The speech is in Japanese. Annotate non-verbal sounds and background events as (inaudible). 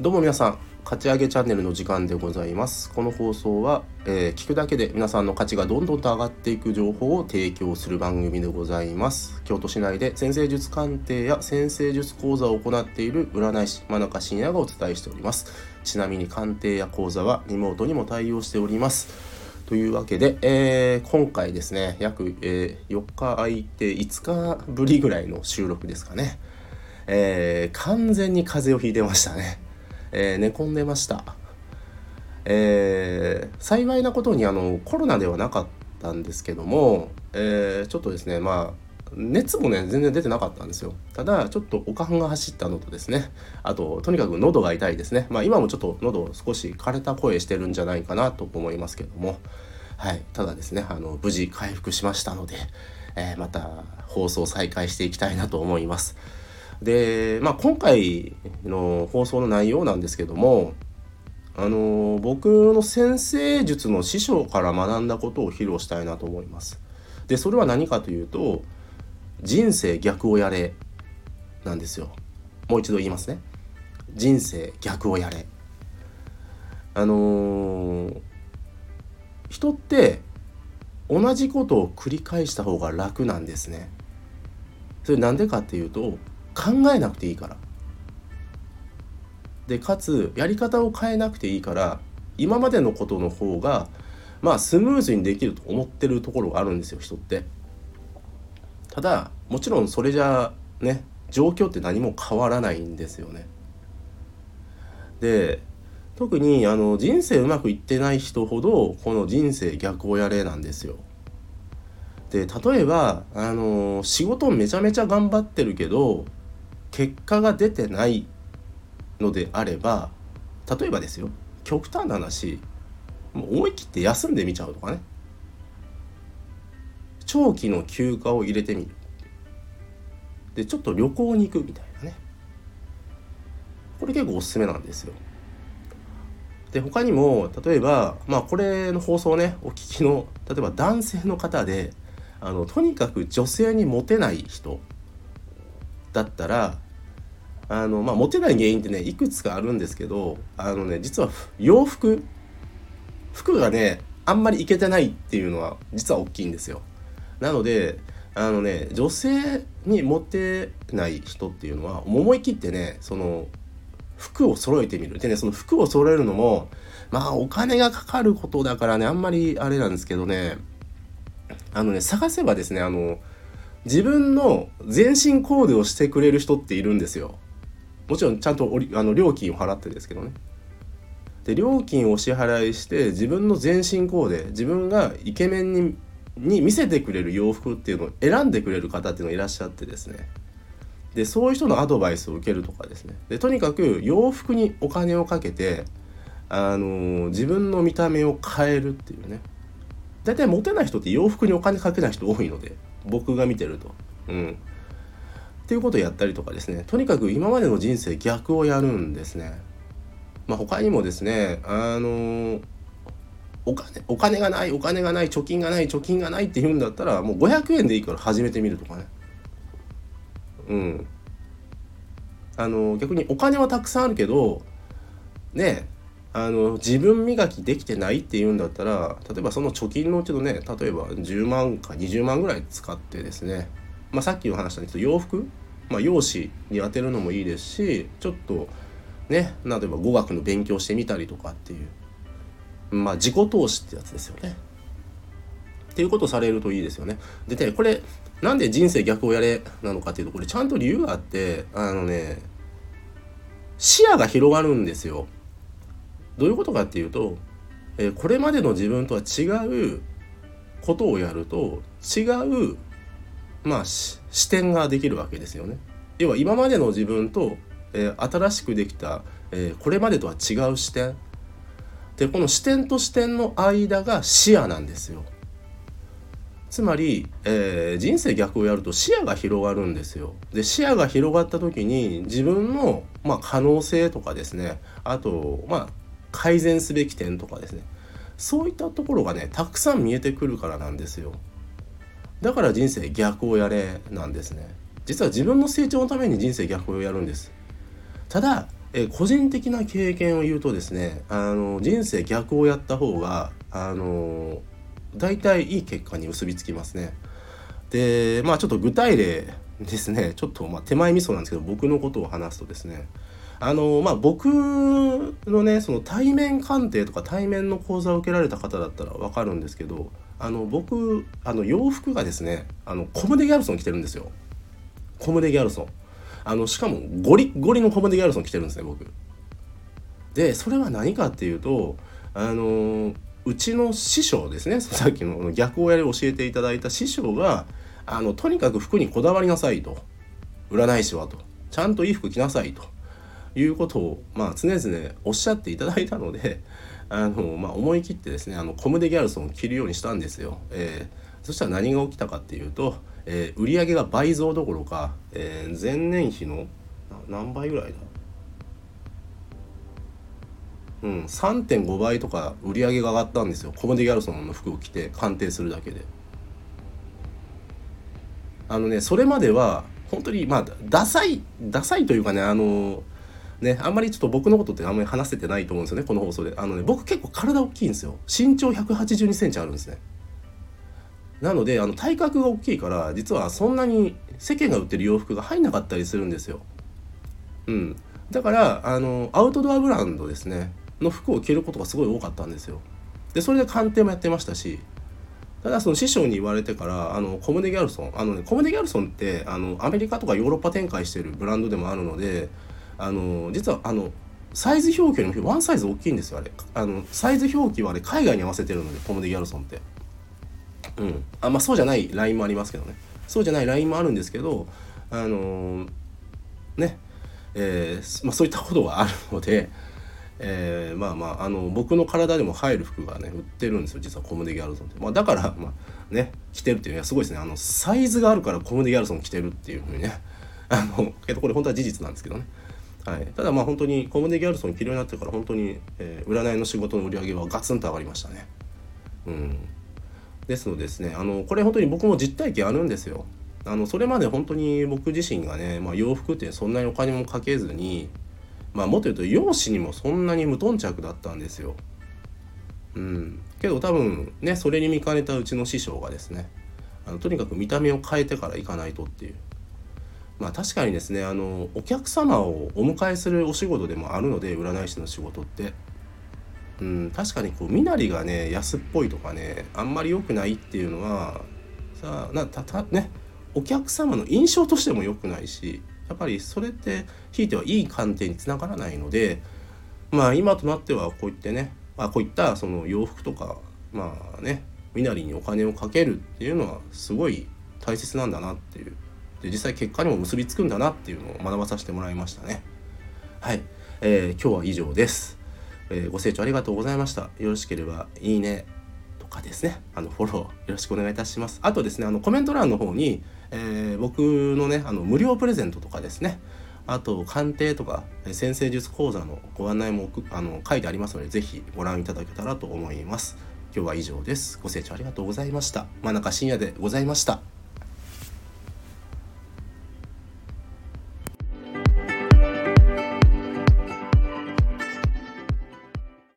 どうも皆さん価値上げチャンネルの時間でございます。この放送は、えー、聞くだけで皆さんの価値がどんどんと上がっていく情報を提供する番組でございます。京都市内で先生術鑑定や先生術講座を行っている占い師真中信也がお伝えしております。ちなみに鑑定や講座はリモートにも対応しております。というわけで、えー、今回ですね約、えー、4日空いて5日ぶりぐらいの収録ですかね。えー、完全に風邪をひいてましたね。えー、寝込んでました、えー、幸いなことにあのコロナではなかったんですけども、えー、ちょっとですねまあ熱もね全然出てなかったんですよ。ただちょっとおかんが走ったのとですねあととにかく喉が痛いですね。まあ今もちょっと喉少し枯れた声してるんじゃないかなと思いますけども。はいただですねあの無事回復しましたので、えー、また放送再開していきたいなと思います。で、まあ、今回の放送の内容なんですけどもあの僕の先生術の師匠から学んだことを披露したいなと思います。でそれは何かというと人生逆をやれなんですよ。もう一度言いますね。人生逆をやれ。あのー、人って同じことを繰り返した方が楽なんですね。それなんでかっていうと考えなくていいから。でかつやり方を変えなくていいから今までのことの方がまあスムーズにできると思ってるところがあるんですよ人って。ただもちろんそれじゃね状況って何も変わらないんですよね。で特にあの人生うまくいってない人ほどこの人生逆をやれなんですよ。で例えばあの仕事めちゃめちゃ頑張ってるけど結果が出てないのであれば例えばですよ極端な話もう思い切って休んでみちゃうとかね。長期の休暇を入れてみる。でちょっと旅行に行くみたいなね。これ結構おすすめなんですよ。で他にも例えばまあこれの放送ねお聞きの例えば男性の方であのとにかく女性にモテない人。だったらあの、まあ、モテない原因ってねいくつかあるんですけどあのね実は洋服服がねあんまりいけてないっていうのは実は大きいんですよ。なのであのね女性にモテない人っていうのは思い切ってねその服を揃えてみるでねその服を揃えるのもまあお金がかかることだからねあんまりあれなんですけどねあのね探せばですねあの自分の全身コーデをしてくれる人っているんですよ。もちろんちゃんとおりあの料金を払ってですけどね。で料金をお支払いして自分の全身コーデ自分がイケメンにに見せてくれる洋服っていうのを選んでくれる方っていうのがいらっしゃってですね。でそういう人のアドバイスを受けるとかですね。でとにかく洋服にお金をかけてあのー、自分の見た目を変えるっていうね。大体モテない人って洋服にお金かけない人多いので。僕が見てるとうんっていうことをやったりとかですねとにかく今までの人生逆をやるんですね。まあ、他にもですねあのお金お金がないお金がない貯金がない貯金がないって言うんだったらもう500円でいいから始めてみるとかね。うん。あの逆にお金はたくさんあるけどねあの自分磨きできてないって言うんだったら例えばその貯金のうちのね例えば10万か20万ぐらい使ってですねまあ、さっきの話したんですけど洋服、まあ、容姿に当てるのもいいですしちょっとね例えば語学の勉強してみたりとかっていうまあ自己投資ってやつですよね。っていうことをされるといいですよね。でねこれなんで人生逆をやれなのかっていうとこれちゃんと理由があってあのね視野が広がるんですよ。どういうことかっていうと、えこれまでの自分とは違うことをやると違うまあ視点ができるわけですよね。要は今までの自分と、え、新しくできた、え、これまでとは違う視点でこの視点と視点の間が視野なんですよ。つまり、えー、人生逆をやると視野が広がるんですよ。で視野が広がった時に自分の、まあ、可能性とかですねあと、まあ、改善すべき点とかですねそういったところがねたくさん見えてくるからなんですよ。だから人生逆をやれなんですね実は自分の成長のために人生逆をやるんですただえ、個人的な経験を言うとですねあの人生逆をやった方があの大体いい結果に結びつきますね。でまあちょっと具体例ですねちょっとまあ手前味噌なんですけど僕のことを話すとですねあのまあ僕のねその対面鑑定とか対面の講座を受けられた方だったら分かるんですけどあの僕あの洋服がですねあのコムデ・ギャルソン着てるんですよ。コムデ・ギャルソン。あのしかもゴリゴリのコムデ・ギャルソン着てるんですね僕。でそれは何かっていうとあのうちの師匠ですね (laughs) さっきの逆親で教えていただいた師匠があのとにかく服にこだわりなさいと。占い師はと。ちゃんといい服着なさいと。いうことを、まあ、常々おっしゃっていただいたので (laughs) あの、まあ、思い切ってですねあのコムデ・ギャルソンを着るようにしたんですよ。えー、そしたら何が起きたかっていうと、えー、売上が倍増どころか、えー、前年比の何倍ぐらいだ？うん、3.5倍とか売り上げが上がったんですよ。コムデ・ギャルソンの服を着て鑑定するだけで。あのねそれまでは本当にまあダサいダサいというかねあのね、あんまりちょっと僕のことってあんまり話せてないと思うんですよね、この放送で。あのね、僕結構体大きいんですよ。身長182センチあるんですね。なので、あの体格が大きいから、実はそんなに世間が売ってる洋服が入んなかったりするんですよ。うん。だから、あの、アウトドアブランドですね、の服を着ることがすごい多かったんですよ。で、それで鑑定もやってましたし、ただその師匠に言われてからあのコムデ・ギャルソンあの、ね、コムデ・ギャルソンってあのアメリカとかヨーロッパ展開してるブランドでもあるのであの実はあのサイズ表記よりもワンサイズ大きいんですよあれ。あのサイズ表記はあれ海外に合わせてるのでコムデ・ギャルソンって。うん。あまあそうじゃないラインもありますけどね。そうじゃないラインもあるんですけどあのねえー、まあ、そういったことがあるので、えー、まあまああの僕の体でも入る服がね売ってるんですよ実はコムデ・ギャルソンって、まあ、だからまあね着てるっていうのはすごいですね。あのサイズがあるからコムデ・ギャルソン着てるっていうふうにね。あのけどこれ本当は事実なんですけどね。はい、ただまあ本当にコムデ・ギャルソン着るようになってから本当に、えー、占いの仕事の売り上げはガツンと上がりましたね。うん、ですのでですねあのこれ本当に僕も実体験あるんですよ。あのそれまで本当に僕自身がね、まあ、洋服ってそんなにお金もかけずに、まあ、もっと言うと容姿にもそんなに無頓着だったんですよ。うん、けど多分ねそれに見かねたうちの師匠がですねあのとにかく見た目を変えてから行かないとっていうまあ確かにですねあのお客様をお迎えするお仕事でもあるので占い師の仕事って。うん、確かにこう身なりがね安っぽいとかねあんまり良くないっていうのはさあなたたねお客様の印象としても良くないしやっぱりそれってひいてはいい鑑定につながらないのでまあ今となってはこういってね、あ、こういったその洋服とかまあね身なりにお金をかけるっていうのはすごい大切なんだなっていうで実際結果にも結びつくんだなっていうのを学ばさせてもらいましたね。はい、えー、今日は以上です、えー、ご清聴ありがとうございました。よろしければいいね。とかですね。あのフォローよろしくお願いいたします。あとですねあのコメント欄の方に、えー、僕のねあの無料プレゼントとかですね。あと鑑定とか先生術講座のご案内もあの書いてありますので是非ご覧いただけたらと思います。今日は以上です。ご清聴ありがとうございました。真中深夜でございました。